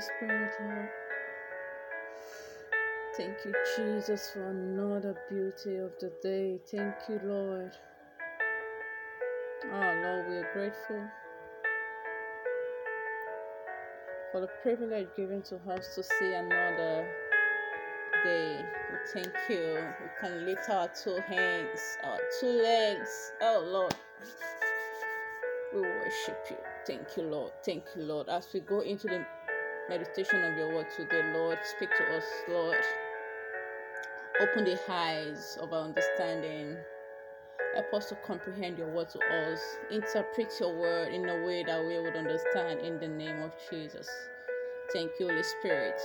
Spirit, Lord. Thank you, Jesus, for another beauty of the day. Thank you, Lord. Oh, Lord, we are grateful for the privilege given to us to see another day. We thank you. We can lift our two hands, our two legs. Oh, Lord. We worship you. Thank you, Lord. Thank you, Lord. As we go into the meditation of your word today, Lord, speak to us, Lord. Open the eyes of our understanding. Help us to comprehend your word to us. Interpret your word in a way that we would understand in the name of Jesus. Thank you, Holy Spirit,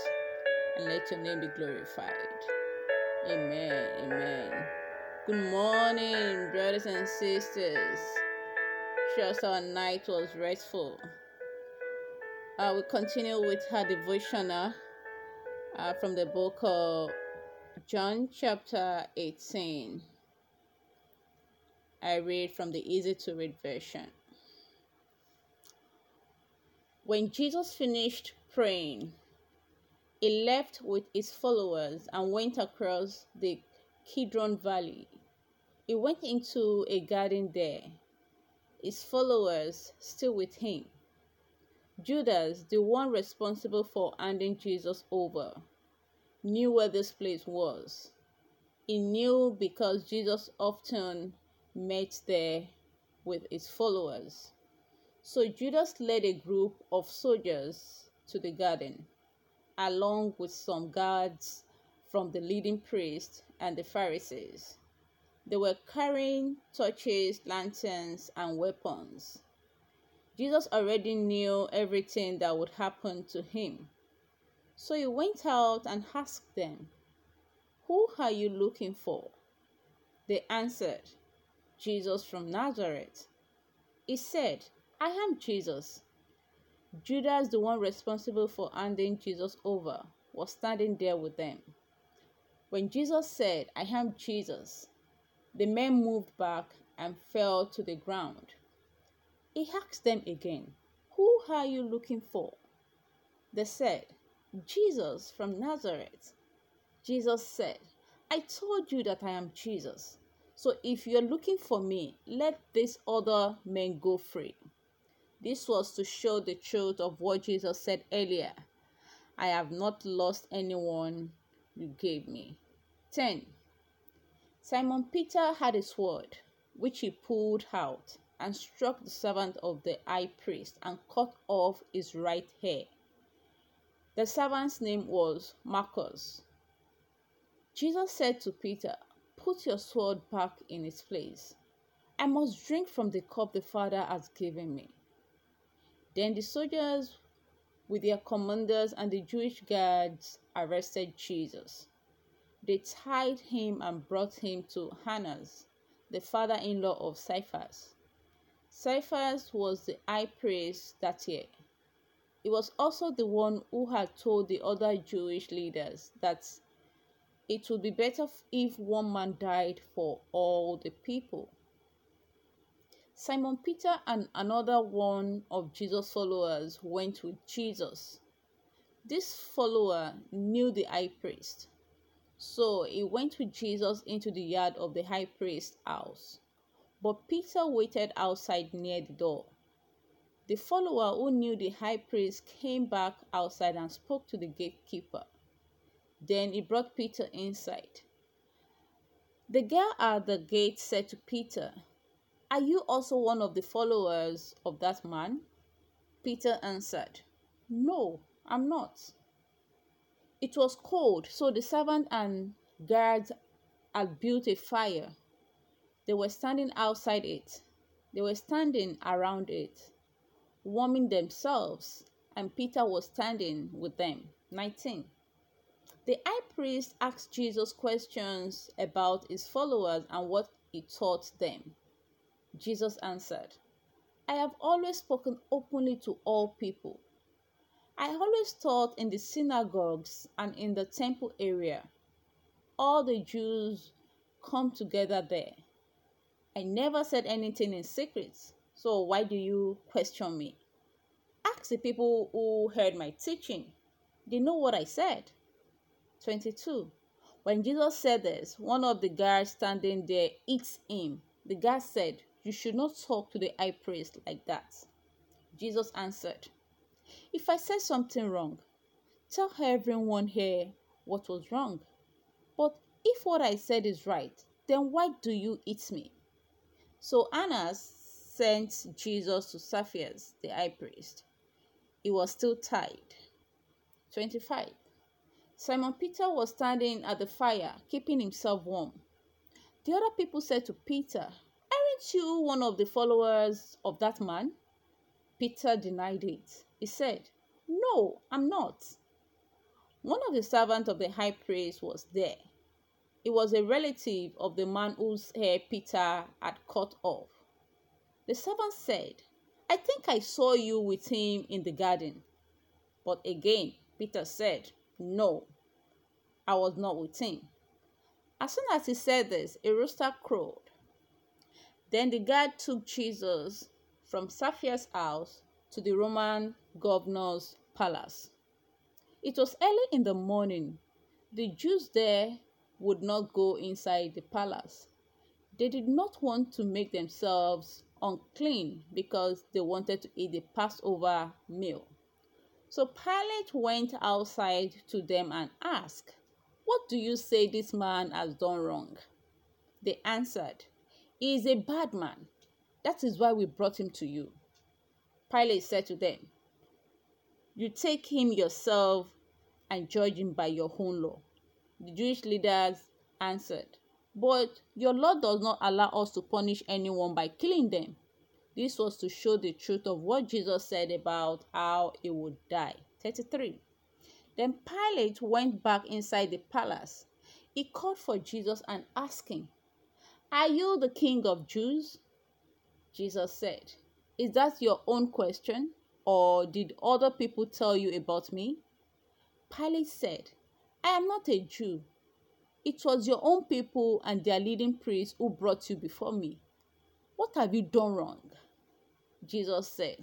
and let your name be glorified. Amen. Amen. Good morning, brothers and sisters. Trust our night was restful. Uh, we continue with her devotional uh, from the book of John, chapter 18. I read from the easy to read version. When Jesus finished praying, he left with his followers and went across the Kidron Valley. He went into a garden there, his followers still with him. Judas, the one responsible for handing Jesus over, knew where this place was. He knew because Jesus often met there with his followers. So Judas led a group of soldiers to the garden, along with some guards from the leading priests and the Pharisees. They were carrying torches, lanterns, and weapons. Jesus already knew everything that would happen to him. So he went out and asked them, Who are you looking for? They answered, Jesus from Nazareth. He said, I am Jesus. Judas, the one responsible for handing Jesus over, was standing there with them. When Jesus said, I am Jesus, the men moved back and fell to the ground. He asked them again, Who are you looking for? They said, Jesus from Nazareth. Jesus said, I told you that I am Jesus. So if you're looking for me, let these other men go free. This was to show the truth of what Jesus said earlier I have not lost anyone you gave me. 10. Simon Peter had a sword, which he pulled out and struck the servant of the high priest and cut off his right hair. The servant's name was Malchus. Jesus said to Peter, Put your sword back in its place. I must drink from the cup the Father has given me. Then the soldiers, with their commanders and the Jewish guards, arrested Jesus. They tied him and brought him to Annas, the father in law of Caiaphas. Caiaphas was the high priest that year. He was also the one who had told the other Jewish leaders that it would be better if one man died for all the people. Simon Peter and another one of Jesus' followers went with Jesus. This follower knew the high priest, so he went with Jesus into the yard of the high priest's house. But Peter waited outside near the door. The follower who knew the high priest came back outside and spoke to the gatekeeper. Then he brought Peter inside. The girl at the gate said to Peter, Are you also one of the followers of that man? Peter answered, No, I'm not. It was cold, so the servant and guards had built a fire. They were standing outside it. They were standing around it, warming themselves, and Peter was standing with them. 19. The high priest asked Jesus questions about his followers and what he taught them. Jesus answered, I have always spoken openly to all people. I always taught in the synagogues and in the temple area. All the Jews come together there. I never said anything in secret, so why do you question me? Ask the people who heard my teaching. They know what I said. 22. When Jesus said this, one of the guards standing there hit him. The guard said, You should not talk to the high priest like that. Jesus answered, If I said something wrong, tell everyone here what was wrong. But if what I said is right, then why do you eat me? So Annas sent Jesus to Caiaphas, the high priest. He was still tied. 25. Simon Peter was standing at the fire, keeping himself warm. The other people said to Peter, Aren't you one of the followers of that man? Peter denied it. He said, No, I'm not. One of the servants of the high priest was there. He was a relative of the man whose hair Peter had cut off. The servant said, I think I saw you with him in the garden. But again, Peter said, No, I was not with him. As soon as he said this, a rooster crowed. Then the guard took Jesus from Caiaphas' house to the Roman governor's palace. It was early in the morning. The Jews there would not go inside the palace. They did not want to make themselves unclean because they wanted to eat the Passover meal. So Pilate went outside to them and asked, What do you say this man has done wrong? They answered, He is a bad man. That is why we brought him to you. Pilate said to them, You take him yourself and judge him by your own law. The Jewish leaders answered, But your law does not allow us to punish anyone by killing them. This was to show the truth of what Jesus said about how he would die. 33. Then Pilate went back inside the palace. He called for Jesus and asked him, Are you the king of Jews? Jesus said, Is that your own question? Or did other people tell you about me? Pilate said, I am not a Jew. It was your own people and their leading priests who brought you before me. What have you done wrong? Jesus said,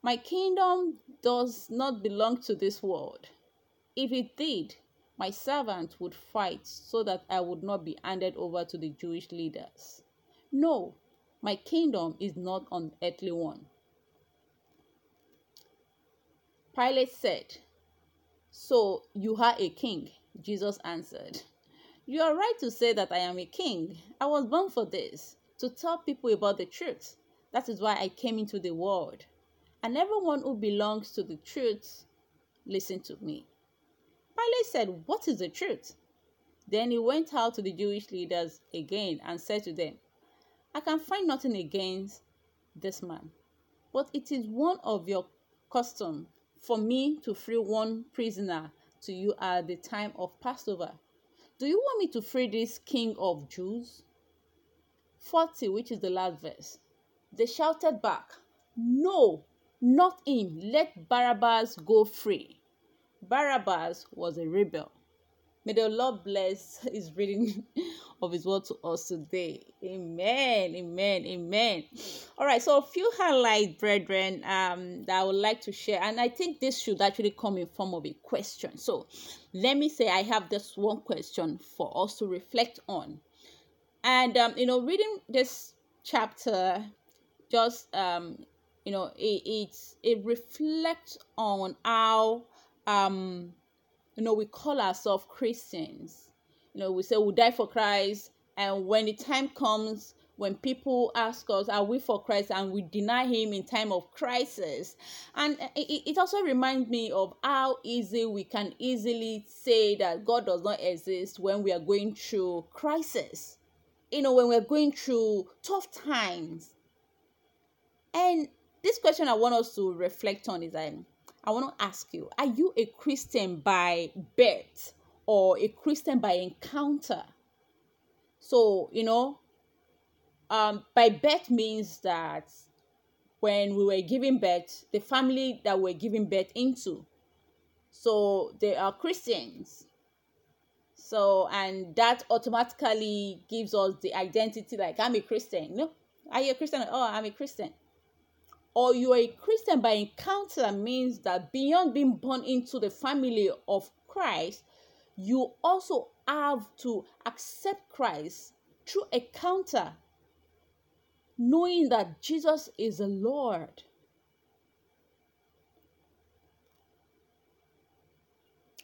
My kingdom does not belong to this world. If it did, my servant would fight so that I would not be handed over to the Jewish leaders. No, my kingdom is not an earthly one. Pilate said, So you are a king? Jesus answered, You are right to say that I am a king. I was born for this, to tell people about the truth. That is why I came into the world. And everyone who belongs to the truth, listen to me. Pilate said, What is the truth? Then he went out to the Jewish leaders again and said to them, I can find nothing against this man, but it is one of your custom for me to free one prisoner to you at the time of Passover. Do you want me to free this king of Jews? 40, which is the last verse. They shouted back, No, not him. Let Barabbas go free. Barabbas was a rebel. May the Lord bless his reading of his word to us today. Amen. Amen. Amen. All right. So a few highlights, brethren, um, that I would like to share. And I think this should actually come in form of a question. So let me say I have this one question for us to reflect on. And um, you know, reading this chapter just um you know it it's it reflects on how um you know we call ourselves christians. You know we say we die for christ and when the time comes when people ask us are we for christ? and we deny him in time of crisis. And it, also reminds me of how easy we can easily say that god does not exist when we are going through crisis. You know when we're going through tough times. And this question I want us to reflect on is um, I want to ask you Are you a Christian by birth or a Christian by encounter? So, you know, um, by birth means that when we were giving birth, the family that we're giving birth into, so they are Christians. So, and that automatically gives us the identity like I'm a Christian. No, are you a Christian? Oh, I'm a Christian or you are a Christian by encounter means that beyond being born into the family of Christ, you also have to accept Christ through encounter, knowing that Jesus is the Lord.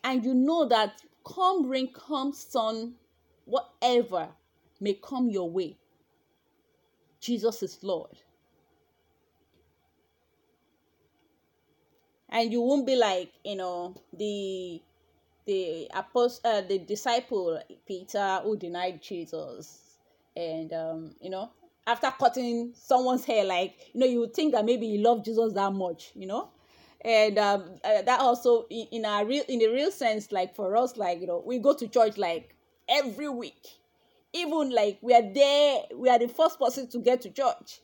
And you know that come rain, come sun, whatever may come your way, Jesus is Lord. And you won't be like you know the the apostle uh, the disciple peter who denied jesus. And um you know after cutting someone's hair like you know you would think that maybe he loved jesus that much you know? And um uh, that also in, in real in the real sense like for us like you know we go to church like every week. Even like we are there we are the first person to get to church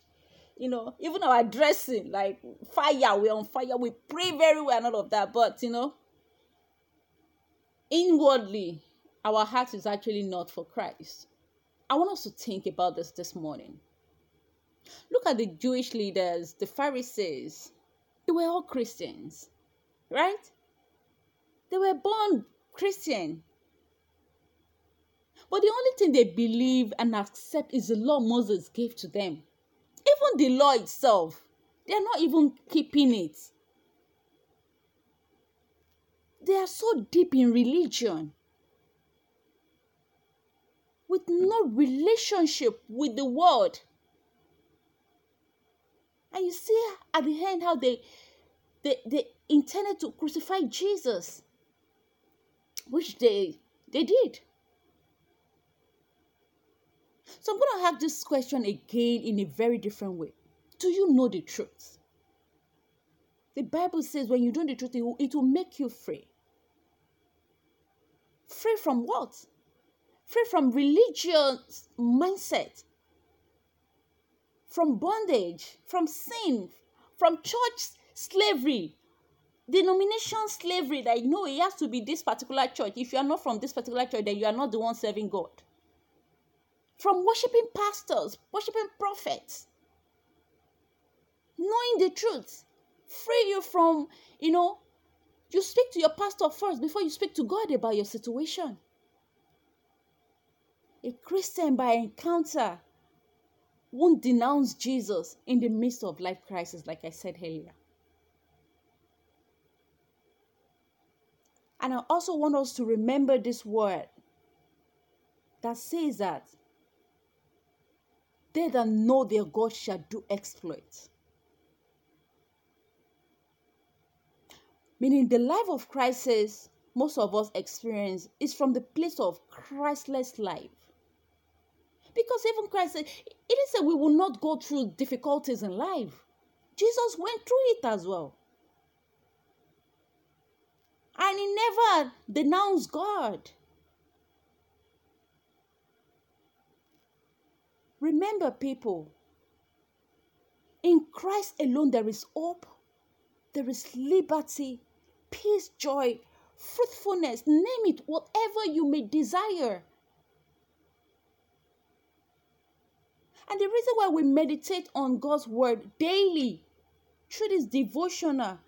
you know, even our dressing, like fire, we're on fire, we pray very well and all of that. But, you know, inwardly, our heart is actually not for Christ. I want us to think about this this morning. Look at the Jewish leaders, the Pharisees. They were all Christians, right? They were born Christian. But the only thing they believe and accept is the law Moses gave to them. Even the law itself, they are not even keeping it. They are so deep in religion with no relationship with the world. And you see at the end how they they, they intended to crucify Jesus, which they they did. So I'm going to have this question again in a very different way. Do you know the truth? The Bible says when you know the truth, it will, it will make you free. Free from what? Free from religious mindset, from bondage, from sin, from church slavery, denomination slavery that you know it has to be this particular church. If you are not from this particular church, then you are not the one serving God from worshiping pastors, worshiping prophets. Knowing the truth, free you from, you know, you speak to your pastor first before you speak to God about your situation. A Christian by encounter won't denounce Jesus in the midst of life crisis, like I said earlier. And I also want us to remember this word that says that they that know their God shall do exploits. Meaning, the life of crisis most of us experience is from the place of Christless life. Because even Christ said, it is that we will not go through difficulties in life. Jesus went through it as well. And he never denounced God. Remember, people, in Christ alone there is hope, there is liberty, peace, joy, fruitfulness, name it, whatever you may desire. And the reason why we meditate on God's word daily through this devotional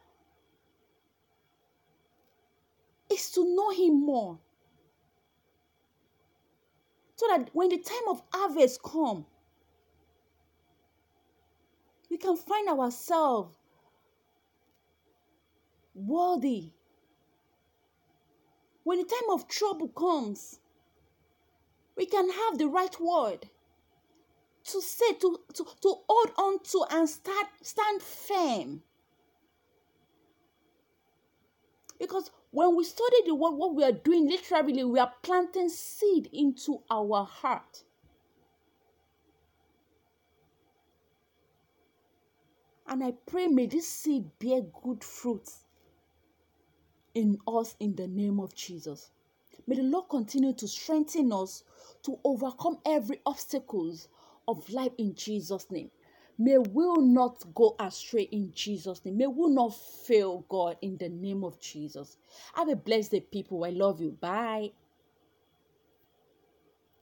is to know Him more so that when the time of harvest come we can find ourselves worthy. When the time of trouble comes we can have the right word to say to to, to hold on to and start stand firm because when we study the word, what we are doing literally, we are planting seed into our heart. And I pray, may this seed bear good fruit in us in the name of Jesus. May the Lord continue to strengthen us to overcome every obstacles of life in Jesus' name. May we not go astray in Jesus' name. May we not fail God in the name of Jesus. Have a blessed day, people. I love you. Bye.